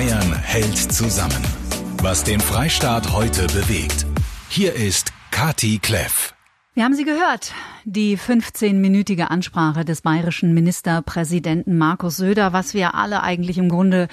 Bayern hält zusammen. Was den Freistaat heute bewegt. Hier ist Kati Kleff. Wir haben sie gehört. Die 15-minütige Ansprache des bayerischen Ministerpräsidenten Markus Söder, was wir alle eigentlich im Grunde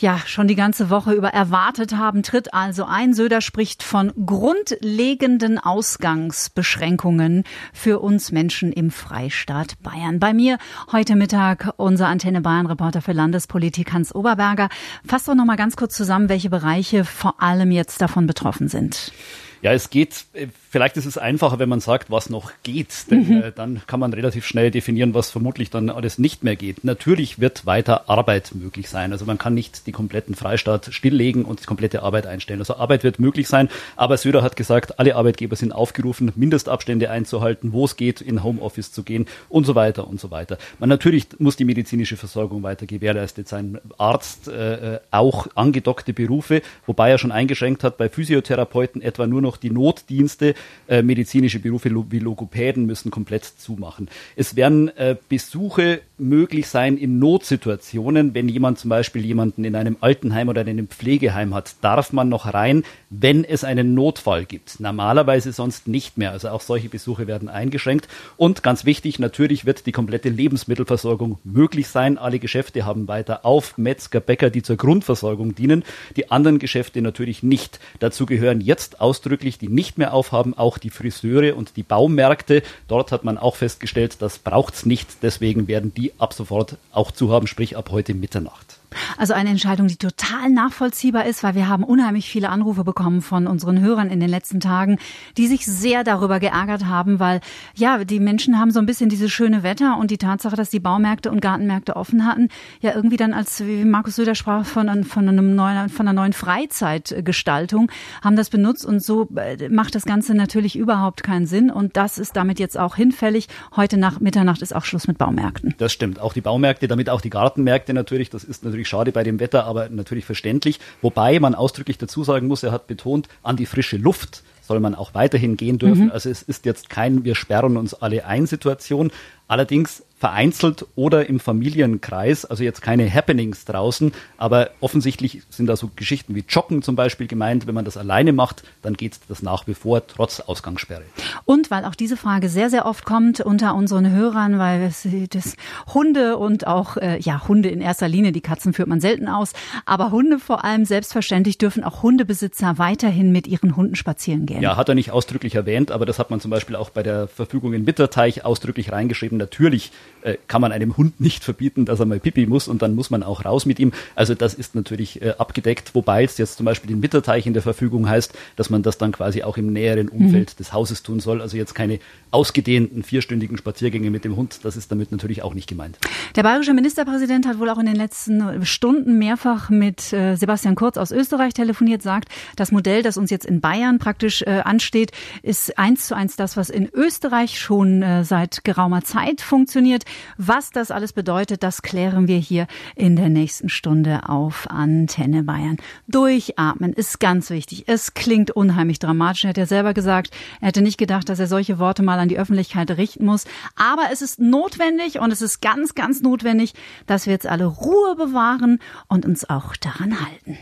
ja schon die ganze Woche über erwartet haben, tritt also ein. Söder spricht von grundlegenden Ausgangsbeschränkungen für uns Menschen im Freistaat Bayern. Bei mir heute Mittag unser Antenne Bayern Reporter für Landespolitik Hans Oberberger. Fass doch noch mal ganz kurz zusammen, welche Bereiche vor allem jetzt davon betroffen sind. Ja, es geht, äh, vielleicht ist es einfacher, wenn man sagt, was noch geht, denn mhm. äh, dann kann man relativ schnell definieren, was vermutlich dann alles nicht mehr geht. Natürlich wird weiter Arbeit möglich sein. Also man kann nicht die kompletten Freistaat stilllegen und die komplette Arbeit einstellen. Also Arbeit wird möglich sein, aber Söder hat gesagt, alle Arbeitgeber sind aufgerufen, Mindestabstände einzuhalten, wo es geht, in Homeoffice zu gehen und so weiter und so weiter. Man natürlich muss die medizinische Versorgung weiter gewährleistet sein. Arzt, äh, äh auch angedockte Berufe, wobei er schon eingeschränkt hat, bei Physiotherapeuten etwa nur noch noch die Notdienste, äh, medizinische Berufe wie Logopäden müssen komplett zumachen. Es werden äh, Besuche möglich sein in Notsituationen, wenn jemand zum Beispiel jemanden in einem Altenheim oder in einem Pflegeheim hat, darf man noch rein, wenn es einen Notfall gibt. Normalerweise sonst nicht mehr. Also auch solche Besuche werden eingeschränkt. Und ganz wichtig, natürlich wird die komplette Lebensmittelversorgung möglich sein. Alle Geschäfte haben weiter auf, Metzger, Bäcker, die zur Grundversorgung dienen. Die anderen Geschäfte natürlich nicht. Dazu gehören jetzt ausdrücklich die nicht mehr aufhaben, auch die Friseure und die Baumärkte. Dort hat man auch festgestellt, das braucht's nicht. Deswegen werden die ab sofort auch zu haben, sprich ab heute Mitternacht. Also eine Entscheidung, die total nachvollziehbar ist, weil wir haben unheimlich viele Anrufe bekommen von unseren Hörern in den letzten Tagen, die sich sehr darüber geärgert haben, weil ja, die Menschen haben so ein bisschen dieses schöne Wetter und die Tatsache, dass die Baumärkte und Gartenmärkte offen hatten, ja irgendwie dann als, wie Markus Söder sprach, von, von, einem neuen, von einer neuen Freizeitgestaltung, haben das benutzt und so äh, macht das Ganze natürlich überhaupt keinen Sinn und das ist damit jetzt auch hinfällig. Heute nach Mitternacht ist auch Schluss mit Baumärkten. Das stimmt. Auch die Baumärkte, damit auch die Gartenmärkte natürlich, das ist natürlich natürlich schade bei dem Wetter, aber natürlich verständlich. Wobei man ausdrücklich dazu sagen muss, er hat betont, an die frische Luft soll man auch weiterhin gehen dürfen. Mhm. Also es ist jetzt kein Wir sperren uns alle ein Situation. Allerdings vereinzelt oder im Familienkreis, also jetzt keine Happenings draußen, aber offensichtlich sind da so Geschichten wie Joggen zum Beispiel gemeint. Wenn man das alleine macht, dann geht das nach wie vor trotz Ausgangssperre. Und weil auch diese Frage sehr, sehr oft kommt unter unseren Hörern, weil es das Hunde und auch, äh, ja, Hunde in erster Linie, die Katzen führt man selten aus, aber Hunde vor allem selbstverständlich dürfen auch Hundebesitzer weiterhin mit ihren Hunden spazieren gehen. Ja, hat er nicht ausdrücklich erwähnt, aber das hat man zum Beispiel auch bei der Verfügung in Mitterteich ausdrücklich reingeschrieben. Natürlich äh, kann man einem Hund nicht verbieten, dass er mal pipi muss und dann muss man auch raus mit ihm. Also das ist natürlich äh, abgedeckt, wobei es jetzt zum Beispiel den Mitterteich in der Verfügung heißt, dass man das dann quasi auch im näheren Umfeld mhm. des Hauses tun soll. Also jetzt keine ausgedehnten vierstündigen Spaziergänge mit dem Hund. Das ist damit natürlich auch nicht gemeint. Der bayerische Ministerpräsident hat wohl auch in den letzten Stunden mehrfach mit äh, Sebastian Kurz aus Österreich telefoniert, sagt, das Modell, das uns jetzt in Bayern praktisch äh, ansteht, ist eins zu eins das, was in Österreich schon äh, seit geraumer Zeit funktioniert. Was das alles bedeutet, das klären wir hier in der nächsten Stunde auf Antenne Bayern. Durchatmen ist ganz wichtig. Es klingt unheimlich dramatisch. Er hat ja selber gesagt, er hätte nicht gedacht, dass er solche Worte mal an die Öffentlichkeit richten muss. Aber es ist notwendig und es ist ganz, ganz notwendig, dass wir jetzt alle Ruhe bewahren und uns auch daran halten.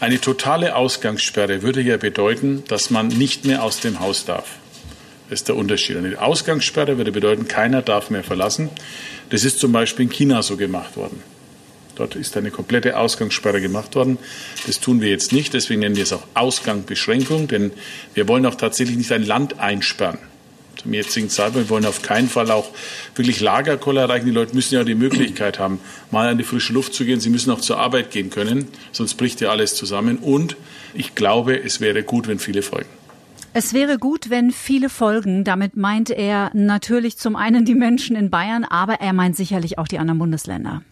Eine totale Ausgangssperre würde ja bedeuten, dass man nicht mehr aus dem Haus darf. Das ist der Unterschied. Eine Ausgangssperre würde bedeuten, keiner darf mehr verlassen. Das ist zum Beispiel in China so gemacht worden. Dort ist eine komplette Ausgangssperre gemacht worden. Das tun wir jetzt nicht. Deswegen nennen wir es auch Ausgangsbeschränkung, denn wir wollen auch tatsächlich nicht ein Land einsperren. Zum jetzigen Zeitpunkt wollen wir auf keinen Fall auch wirklich Lagerkoller erreichen. Die Leute müssen ja die Möglichkeit haben, mal an die frische Luft zu gehen. Sie müssen auch zur Arbeit gehen können, sonst bricht ja alles zusammen. Und ich glaube, es wäre gut, wenn viele folgen. Es wäre gut, wenn viele folgen. Damit meint er natürlich zum einen die Menschen in Bayern, aber er meint sicherlich auch die anderen Bundesländer.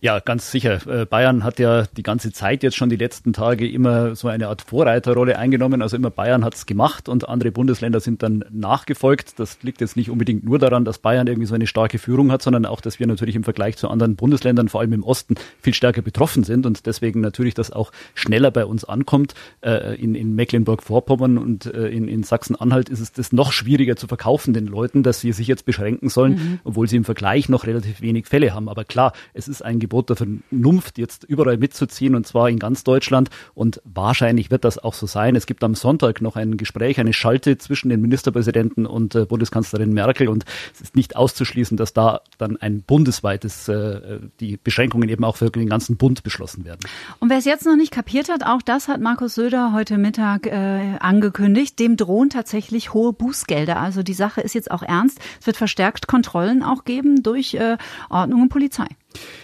Ja, ganz sicher. Äh, Bayern hat ja die ganze Zeit jetzt schon die letzten Tage immer so eine Art Vorreiterrolle eingenommen. Also immer Bayern hat es gemacht und andere Bundesländer sind dann nachgefolgt. Das liegt jetzt nicht unbedingt nur daran, dass Bayern irgendwie so eine starke Führung hat, sondern auch, dass wir natürlich im Vergleich zu anderen Bundesländern, vor allem im Osten, viel stärker betroffen sind und deswegen natürlich das auch schneller bei uns ankommt. Äh, in, in Mecklenburg-Vorpommern und äh, in, in Sachsen-Anhalt ist es das noch schwieriger zu verkaufen den Leuten, dass sie sich jetzt beschränken sollen, mhm. obwohl sie im Vergleich noch relativ wenig Fälle haben. Aber klar, es ist ein Gebot der Vernunft, jetzt überall mitzuziehen und zwar in ganz Deutschland. Und wahrscheinlich wird das auch so sein. Es gibt am Sonntag noch ein Gespräch, eine Schalte zwischen den Ministerpräsidenten und äh, Bundeskanzlerin Merkel und es ist nicht auszuschließen, dass da dann ein bundesweites, äh, die Beschränkungen eben auch für den ganzen Bund beschlossen werden. Und wer es jetzt noch nicht kapiert hat, auch das hat Markus Söder heute Mittag äh, angekündigt. Dem drohen tatsächlich hohe Bußgelder. Also die Sache ist jetzt auch ernst. Es wird verstärkt Kontrollen auch geben durch äh, Ordnung und Polizei.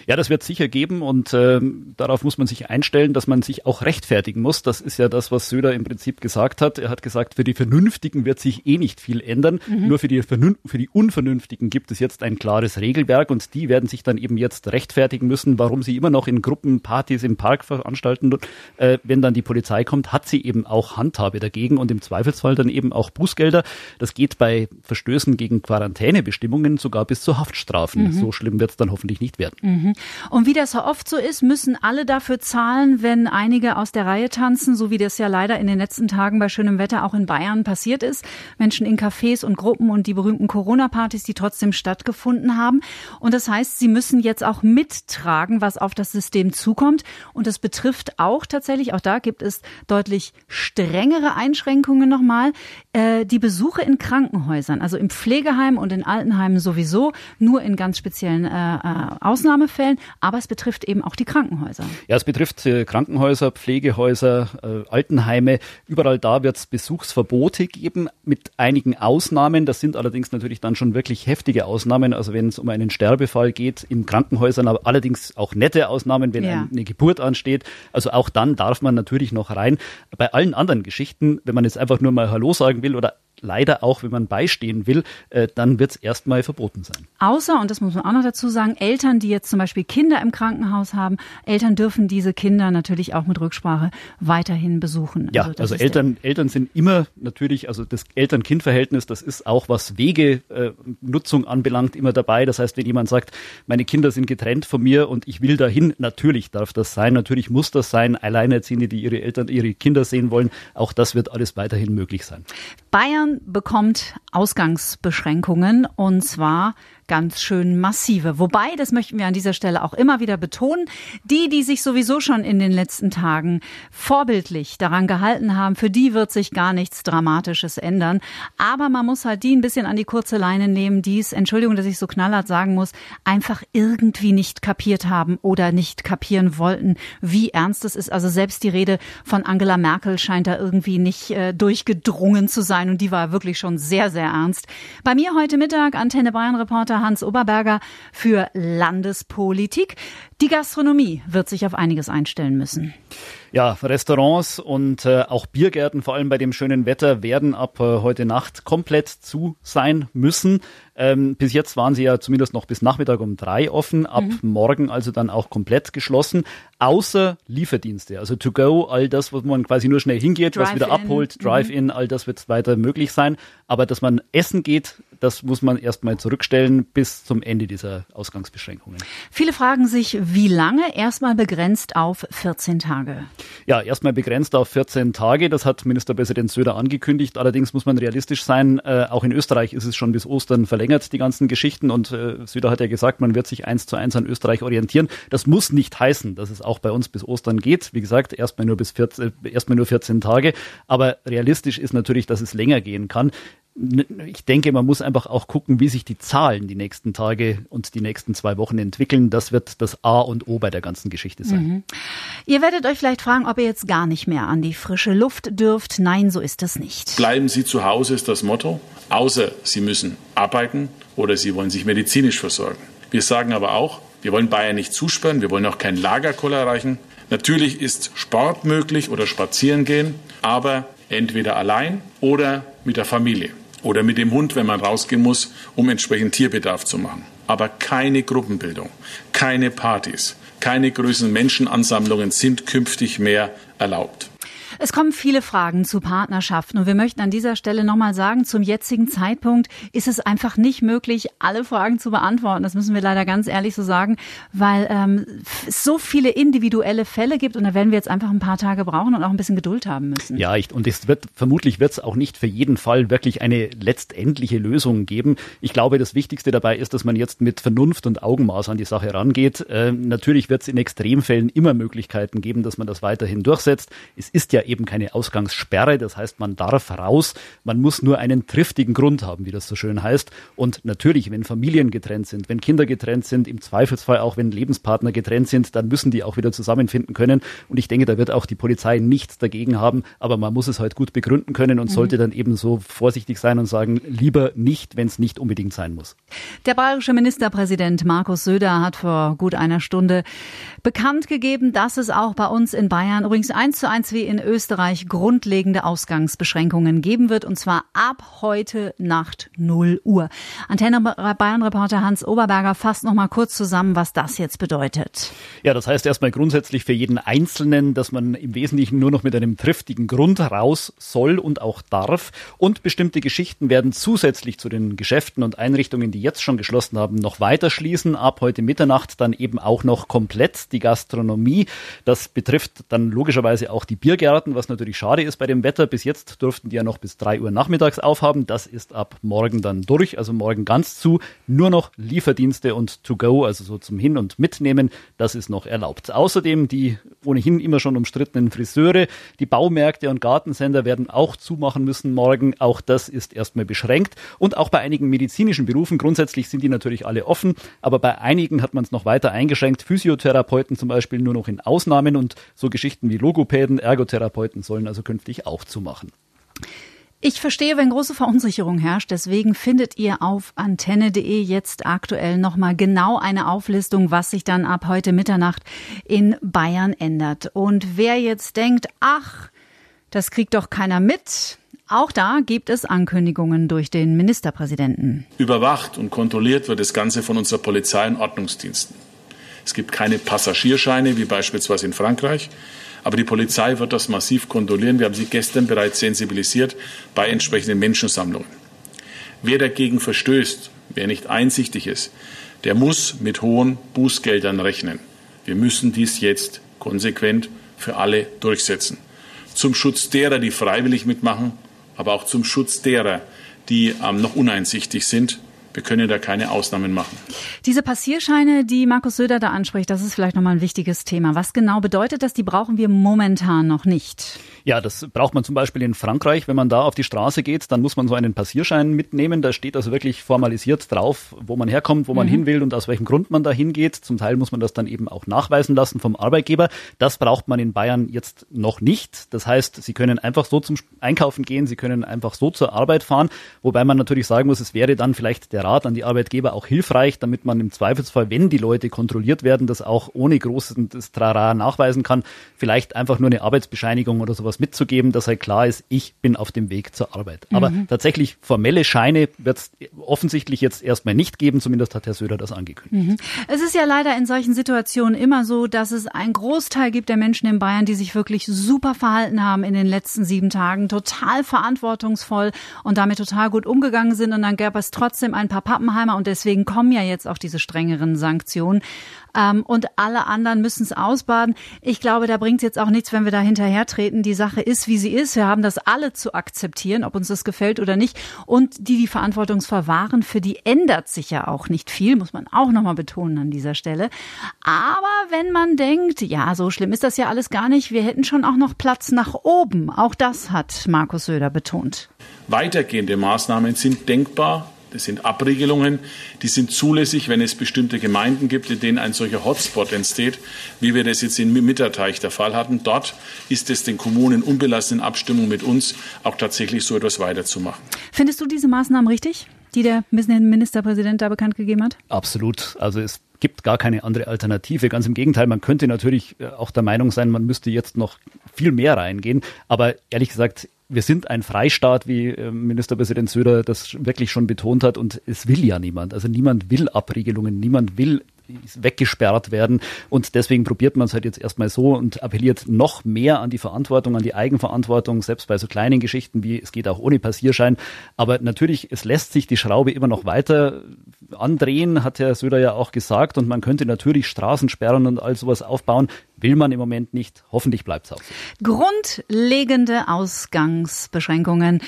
Ja, das wird sicher geben und äh, darauf muss man sich einstellen, dass man sich auch rechtfertigen muss. Das ist ja das, was Söder im Prinzip gesagt hat. Er hat gesagt, für die Vernünftigen wird sich eh nicht viel ändern. Mhm. Nur für die, für die Unvernünftigen gibt es jetzt ein klares Regelwerk und die werden sich dann eben jetzt rechtfertigen müssen, warum sie immer noch in Gruppen Partys im Park veranstalten. Äh, wenn dann die Polizei kommt, hat sie eben auch Handhabe dagegen und im Zweifelsfall dann eben auch Bußgelder. Das geht bei Verstößen gegen Quarantänebestimmungen sogar bis zu Haftstrafen. Mhm. So schlimm wird es dann hoffentlich nicht werden. Mhm. Und wie das so oft so ist, müssen alle dafür zahlen, wenn einige aus der Reihe tanzen, so wie das ja leider in den letzten Tagen bei schönem Wetter auch in Bayern passiert ist. Menschen in Cafés und Gruppen und die berühmten Corona-Partys, die trotzdem stattgefunden haben. Und das heißt, sie müssen jetzt auch mittragen, was auf das System zukommt. Und das betrifft auch tatsächlich, auch da gibt es deutlich strengere Einschränkungen nochmal, äh, die Besuche in Krankenhäusern, also im Pflegeheim und in Altenheimen sowieso, nur in ganz speziellen äh, äh Ausnahmen Ausnahmefällen, aber es betrifft eben auch die Krankenhäuser. Ja, es betrifft äh, Krankenhäuser, Pflegehäuser, äh, Altenheime. Überall da wird es Besuchsverbote geben, mit einigen Ausnahmen. Das sind allerdings natürlich dann schon wirklich heftige Ausnahmen. Also wenn es um einen Sterbefall geht in Krankenhäusern, aber allerdings auch nette Ausnahmen, wenn ja. eine Geburt ansteht. Also auch dann darf man natürlich noch rein. Bei allen anderen Geschichten, wenn man jetzt einfach nur mal Hallo sagen will oder leider auch, wenn man beistehen will, äh, dann wird es erstmal verboten sein. Außer, und das muss man auch noch dazu sagen, Eltern, die jetzt zum Beispiel Kinder im Krankenhaus haben, Eltern dürfen diese Kinder natürlich auch mit Rücksprache weiterhin besuchen. Ja, also, also Eltern, Eltern sind immer natürlich, also das Eltern-Kind-Verhältnis, das ist auch, was Wegenutzung äh, anbelangt, immer dabei. Das heißt, wenn jemand sagt, meine Kinder sind getrennt von mir und ich will dahin, natürlich darf das sein, natürlich muss das sein. Alleinerziehende, die ihre Eltern, ihre Kinder sehen wollen, auch das wird alles weiterhin möglich sein. Bekommt Ausgangsbeschränkungen und zwar ganz schön massive. Wobei, das möchten wir an dieser Stelle auch immer wieder betonen, die, die sich sowieso schon in den letzten Tagen vorbildlich daran gehalten haben, für die wird sich gar nichts Dramatisches ändern. Aber man muss halt die ein bisschen an die kurze Leine nehmen, die es, Entschuldigung, dass ich so knallhart sagen muss, einfach irgendwie nicht kapiert haben oder nicht kapieren wollten, wie ernst es ist. Also selbst die Rede von Angela Merkel scheint da irgendwie nicht äh, durchgedrungen zu sein und die war wirklich schon sehr, sehr ernst. Bei mir heute Mittag Antenne Bayern Reporter Reporter Hans Oberberger für Landespolitik. Die Gastronomie wird sich auf einiges einstellen müssen. Ja, Restaurants und äh, auch Biergärten, vor allem bei dem schönen Wetter, werden ab äh, heute Nacht komplett zu sein müssen. Ähm, bis jetzt waren sie ja zumindest noch bis Nachmittag um drei offen, ab mhm. morgen also dann auch komplett geschlossen, außer Lieferdienste, also to go, all das, wo man quasi nur schnell hingeht, Drive was wieder in. abholt, mhm. Drive-in, mhm. all das wird weiter möglich sein. Aber dass man essen geht, das muss man erstmal zurückstellen bis zum Ende dieser Ausgangsbeschränkungen. Viele fragen sich, wie lange? Erstmal begrenzt auf 14 Tage. Ja, erstmal begrenzt auf 14 Tage. Das hat Ministerpräsident Söder angekündigt. Allerdings muss man realistisch sein. Äh, auch in Österreich ist es schon bis Ostern verlängert, die ganzen Geschichten. Und äh, Söder hat ja gesagt, man wird sich eins zu eins an Österreich orientieren. Das muss nicht heißen, dass es auch bei uns bis Ostern geht. Wie gesagt, erstmal nur bis 14, äh, erstmal nur 14 Tage. Aber realistisch ist natürlich, dass es länger gehen kann ich denke, man muss einfach auch gucken, wie sich die Zahlen die nächsten Tage und die nächsten zwei Wochen entwickeln. Das wird das A und O bei der ganzen Geschichte sein. Mhm. Ihr werdet euch vielleicht fragen, ob ihr jetzt gar nicht mehr an die frische Luft dürft. Nein, so ist das nicht. Bleiben Sie zu Hause ist das Motto, außer Sie müssen arbeiten oder Sie wollen sich medizinisch versorgen. Wir sagen aber auch, wir wollen Bayern nicht zusperren, wir wollen auch keinen Lagerkoller erreichen. Natürlich ist Sport möglich oder spazieren gehen, aber entweder allein oder mit der Familie oder mit dem Hund, wenn man rausgehen muss, um entsprechend Tierbedarf zu machen. Aber keine Gruppenbildung, keine Partys, keine größeren Menschenansammlungen sind künftig mehr erlaubt. Es kommen viele Fragen zu Partnerschaften und wir möchten an dieser Stelle nochmal sagen, zum jetzigen Zeitpunkt ist es einfach nicht möglich, alle Fragen zu beantworten. Das müssen wir leider ganz ehrlich so sagen, weil ähm, es so viele individuelle Fälle gibt und da werden wir jetzt einfach ein paar Tage brauchen und auch ein bisschen Geduld haben müssen. Ja, ich, und es wird vermutlich wird es auch nicht für jeden Fall wirklich eine letztendliche Lösung geben. Ich glaube, das Wichtigste dabei ist, dass man jetzt mit Vernunft und Augenmaß an die Sache rangeht. Äh, natürlich wird es in Extremfällen immer Möglichkeiten geben, dass man das weiterhin durchsetzt. Es ist ja eben keine Ausgangssperre, das heißt, man darf raus. Man muss nur einen triftigen Grund haben, wie das so schön heißt. Und natürlich, wenn Familien getrennt sind, wenn Kinder getrennt sind, im Zweifelsfall auch wenn Lebenspartner getrennt sind, dann müssen die auch wieder zusammenfinden können. Und ich denke, da wird auch die Polizei nichts dagegen haben, aber man muss es halt gut begründen können und mhm. sollte dann eben so vorsichtig sein und sagen, lieber nicht, wenn es nicht unbedingt sein muss. Der bayerische Ministerpräsident Markus Söder hat vor gut einer Stunde bekannt gegeben, dass es auch bei uns in Bayern übrigens eins zu eins wie in Österreich grundlegende Ausgangsbeschränkungen geben wird und zwar ab heute Nacht 0 Uhr. Antenne Bayern Reporter Hans Oberberger fasst noch kurz zusammen, was das jetzt bedeutet. Ja, das heißt erstmal grundsätzlich für jeden Einzelnen, dass man im Wesentlichen nur noch mit einem triftigen Grund raus soll und auch darf und bestimmte Geschichten werden zusätzlich zu den Geschäften und Einrichtungen, die jetzt schon geschlossen haben, noch weiter schließen. Ab heute Mitternacht dann eben auch noch komplett die Gastronomie. Das betrifft dann logischerweise auch die Biergärten, was natürlich schade ist bei dem Wetter. Bis jetzt durften die ja noch bis drei Uhr nachmittags aufhaben. Das ist ab morgen dann durch, also morgen ganz zu. Nur noch Lieferdienste und To-Go, also so zum Hin- und Mitnehmen, das ist noch erlaubt. Außerdem die ohnehin immer schon umstrittenen Friseure, die Baumärkte und Gartensender werden auch zumachen müssen morgen. Auch das ist erstmal beschränkt. Und auch bei einigen medizinischen Berufen, grundsätzlich sind die natürlich alle offen, aber bei einigen hat man es noch weiter eingeschränkt. Physiotherapeuten Therapeuten zum Beispiel nur noch in Ausnahmen und so Geschichten wie Logopäden, Ergotherapeuten sollen also künftig auch zumachen. Ich verstehe, wenn große Verunsicherung herrscht. Deswegen findet ihr auf antenne.de jetzt aktuell nochmal genau eine Auflistung, was sich dann ab heute Mitternacht in Bayern ändert. Und wer jetzt denkt, ach, das kriegt doch keiner mit, auch da gibt es Ankündigungen durch den Ministerpräsidenten. Überwacht und kontrolliert wird das Ganze von unserer Polizei und Ordnungsdiensten. Es gibt keine Passagierscheine, wie beispielsweise in Frankreich. Aber die Polizei wird das massiv kontrollieren. Wir haben sie gestern bereits sensibilisiert bei entsprechenden Menschensammlungen. Wer dagegen verstößt, wer nicht einsichtig ist, der muss mit hohen Bußgeldern rechnen. Wir müssen dies jetzt konsequent für alle durchsetzen. Zum Schutz derer, die freiwillig mitmachen, aber auch zum Schutz derer, die ähm, noch uneinsichtig sind wir können da keine Ausnahmen machen. Diese Passierscheine, die Markus Söder da anspricht, das ist vielleicht nochmal ein wichtiges Thema. Was genau bedeutet das? Die brauchen wir momentan noch nicht. Ja, das braucht man zum Beispiel in Frankreich. Wenn man da auf die Straße geht, dann muss man so einen Passierschein mitnehmen. Da steht also wirklich formalisiert drauf, wo man herkommt, wo man mhm. hin will und aus welchem Grund man da hingeht. Zum Teil muss man das dann eben auch nachweisen lassen vom Arbeitgeber. Das braucht man in Bayern jetzt noch nicht. Das heißt, Sie können einfach so zum Einkaufen gehen, Sie können einfach so zur Arbeit fahren. Wobei man natürlich sagen muss, es wäre dann vielleicht der Rat an die Arbeitgeber auch hilfreich, damit man im Zweifelsfall, wenn die Leute kontrolliert werden, das auch ohne großes Trara nachweisen kann. Vielleicht einfach nur eine Arbeitsbescheinigung oder sowas mitzugeben, dass halt klar ist, ich bin auf dem Weg zur Arbeit. Aber mhm. tatsächlich formelle Scheine wird es offensichtlich jetzt erstmal nicht geben, zumindest hat Herr Söder das angekündigt. Mhm. Es ist ja leider in solchen Situationen immer so, dass es einen Großteil gibt der Menschen in Bayern, die sich wirklich super verhalten haben in den letzten sieben Tagen, total verantwortungsvoll und damit total gut umgegangen sind. Und dann gab es trotzdem ein paar Pappenheimer und deswegen kommen ja jetzt auch diese strengeren Sanktionen. Ähm, und alle anderen müssen es ausbaden. Ich glaube, da bringt es jetzt auch nichts, wenn wir da hinterher treten. Die Sache ist, wie sie ist. Wir haben das alle zu akzeptieren, ob uns das gefällt oder nicht. Und die, die verantwortungsvoll waren, für die ändert sich ja auch nicht viel, muss man auch nochmal betonen an dieser Stelle. Aber wenn man denkt, ja, so schlimm ist das ja alles gar nicht, wir hätten schon auch noch Platz nach oben. Auch das hat Markus Söder betont. Weitergehende Maßnahmen sind denkbar das sind Abregelungen, die sind zulässig, wenn es bestimmte Gemeinden gibt, in denen ein solcher Hotspot entsteht, wie wir das jetzt in Mitterteich der Fall hatten. Dort ist es den Kommunen unbelassen in Abstimmung mit uns auch tatsächlich so etwas weiterzumachen. Findest du diese Maßnahmen richtig, die der Ministerpräsident da bekannt gegeben hat? Absolut. Also es gibt gar keine andere Alternative. Ganz im Gegenteil, man könnte natürlich äh, auch der Meinung sein, man müsste jetzt noch viel mehr reingehen. Aber ehrlich gesagt, wir sind ein Freistaat, wie ähm, Ministerpräsident Söder das wirklich schon betont hat, und es will ja niemand. Also niemand will Abregelungen, niemand will weggesperrt werden. Und deswegen probiert man es halt jetzt erstmal so und appelliert noch mehr an die Verantwortung, an die Eigenverantwortung, selbst bei so kleinen Geschichten wie es geht auch ohne Passierschein. Aber natürlich, es lässt sich die Schraube immer noch weiter andrehen, hat Herr Söder ja auch gesagt. Und man könnte natürlich Straßen sperren und all sowas aufbauen. Will man im Moment nicht. Hoffentlich bleibt es auch. Grundlegende Ausgangsbeschränkungen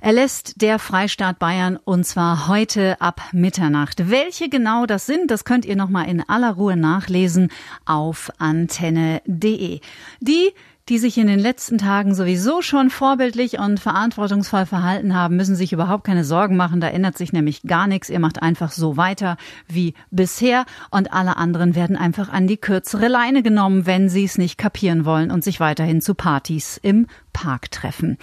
erlässt der Freistaat Bayern und zwar heute ab Mitternacht. Welche genau das sind, das könnt ihr nochmal in aller Ruhe nachlesen auf antenne.de. Die die sich in den letzten Tagen sowieso schon vorbildlich und verantwortungsvoll verhalten haben, müssen sich überhaupt keine Sorgen machen. Da ändert sich nämlich gar nichts. Ihr macht einfach so weiter wie bisher und alle anderen werden einfach an die kürzere Leine genommen, wenn sie es nicht kapieren wollen und sich weiterhin zu Partys im Park treffen.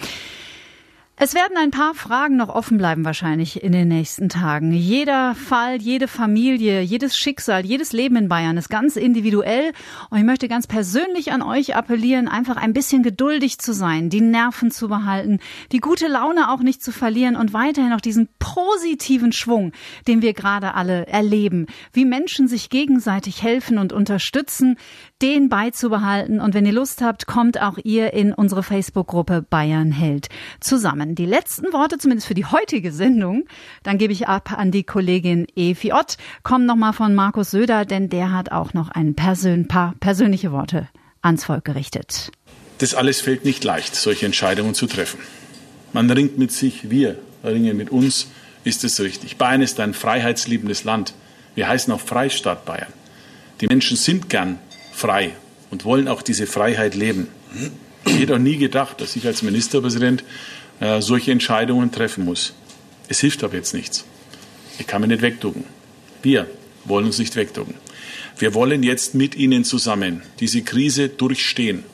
Es werden ein paar Fragen noch offen bleiben wahrscheinlich in den nächsten Tagen. Jeder Fall, jede Familie, jedes Schicksal, jedes Leben in Bayern ist ganz individuell. Und ich möchte ganz persönlich an euch appellieren, einfach ein bisschen geduldig zu sein, die Nerven zu behalten, die gute Laune auch nicht zu verlieren und weiterhin auch diesen positiven Schwung, den wir gerade alle erleben, wie Menschen sich gegenseitig helfen und unterstützen, den beizubehalten. Und wenn ihr Lust habt, kommt auch ihr in unsere Facebook-Gruppe Bayern hält zusammen. Die letzten Worte, zumindest für die heutige Sendung, dann gebe ich ab an die Kollegin Evi Ott, kommen nochmal von Markus Söder, denn der hat auch noch ein Persön paar persönliche Worte ans Volk gerichtet. Das alles fällt nicht leicht, solche Entscheidungen zu treffen. Man ringt mit sich, wir ringen mit uns, ist es richtig. Bayern ist ein freiheitsliebendes Land. Wir heißen auch Freistaat Bayern. Die Menschen sind gern frei und wollen auch diese Freiheit leben. Ich hätte auch nie gedacht, dass ich als Ministerpräsident äh, solche Entscheidungen treffen muss. Es hilft aber jetzt nichts. Ich kann mich nicht wegducken. Wir wollen uns nicht wegducken. Wir wollen jetzt mit Ihnen zusammen diese Krise durchstehen.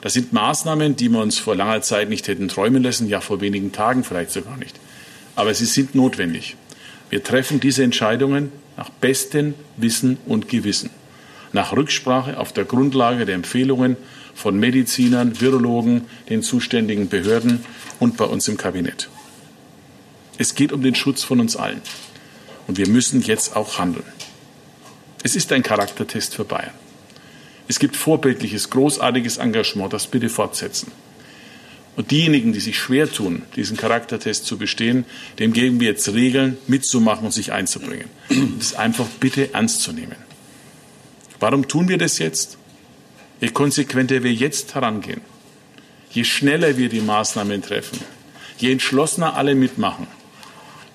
Das sind Maßnahmen, die wir uns vor langer Zeit nicht hätten träumen lassen, ja vor wenigen Tagen vielleicht sogar nicht. Aber sie sind notwendig. Wir treffen diese Entscheidungen nach bestem Wissen und Gewissen, nach Rücksprache auf der Grundlage der Empfehlungen von Medizinern, Virologen, den zuständigen Behörden und bei uns im Kabinett. Es geht um den Schutz von uns allen. Und wir müssen jetzt auch handeln. Es ist ein Charaktertest für Bayern. Es gibt vorbildliches, großartiges Engagement, das bitte fortsetzen. Und diejenigen, die sich schwer tun, diesen Charaktertest zu bestehen, dem geben wir jetzt Regeln, mitzumachen und sich einzubringen. Das einfach bitte ernst zu nehmen. Warum tun wir das jetzt? Je konsequenter wir jetzt herangehen, je schneller wir die Maßnahmen treffen, je entschlossener alle mitmachen,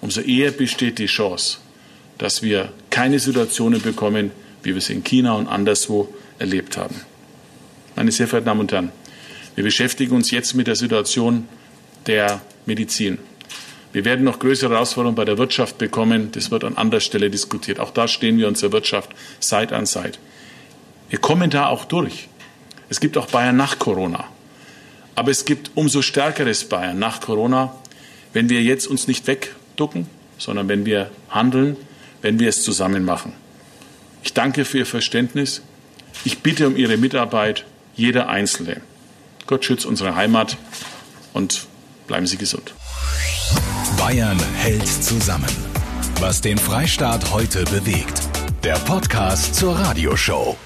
umso eher besteht die Chance, dass wir keine Situationen bekommen, wie wir es in China und anderswo erlebt haben. Meine sehr verehrten Damen und Herren, wir beschäftigen uns jetzt mit der Situation der Medizin. Wir werden noch größere Herausforderungen bei der Wirtschaft bekommen. Das wird an anderer Stelle diskutiert. Auch da stehen wir unserer Wirtschaft Seit an Seit. Wir kommen da auch durch. Es gibt auch Bayern nach Corona. Aber es gibt umso stärkeres Bayern nach Corona, wenn wir jetzt uns nicht wegducken, sondern wenn wir handeln, wenn wir es zusammen machen. Ich danke für Ihr Verständnis. Ich bitte um Ihre Mitarbeit, jeder Einzelne. Gott schützt unsere Heimat und bleiben Sie gesund. Bayern hält zusammen. Was den Freistaat heute bewegt. Der Podcast zur Radioshow.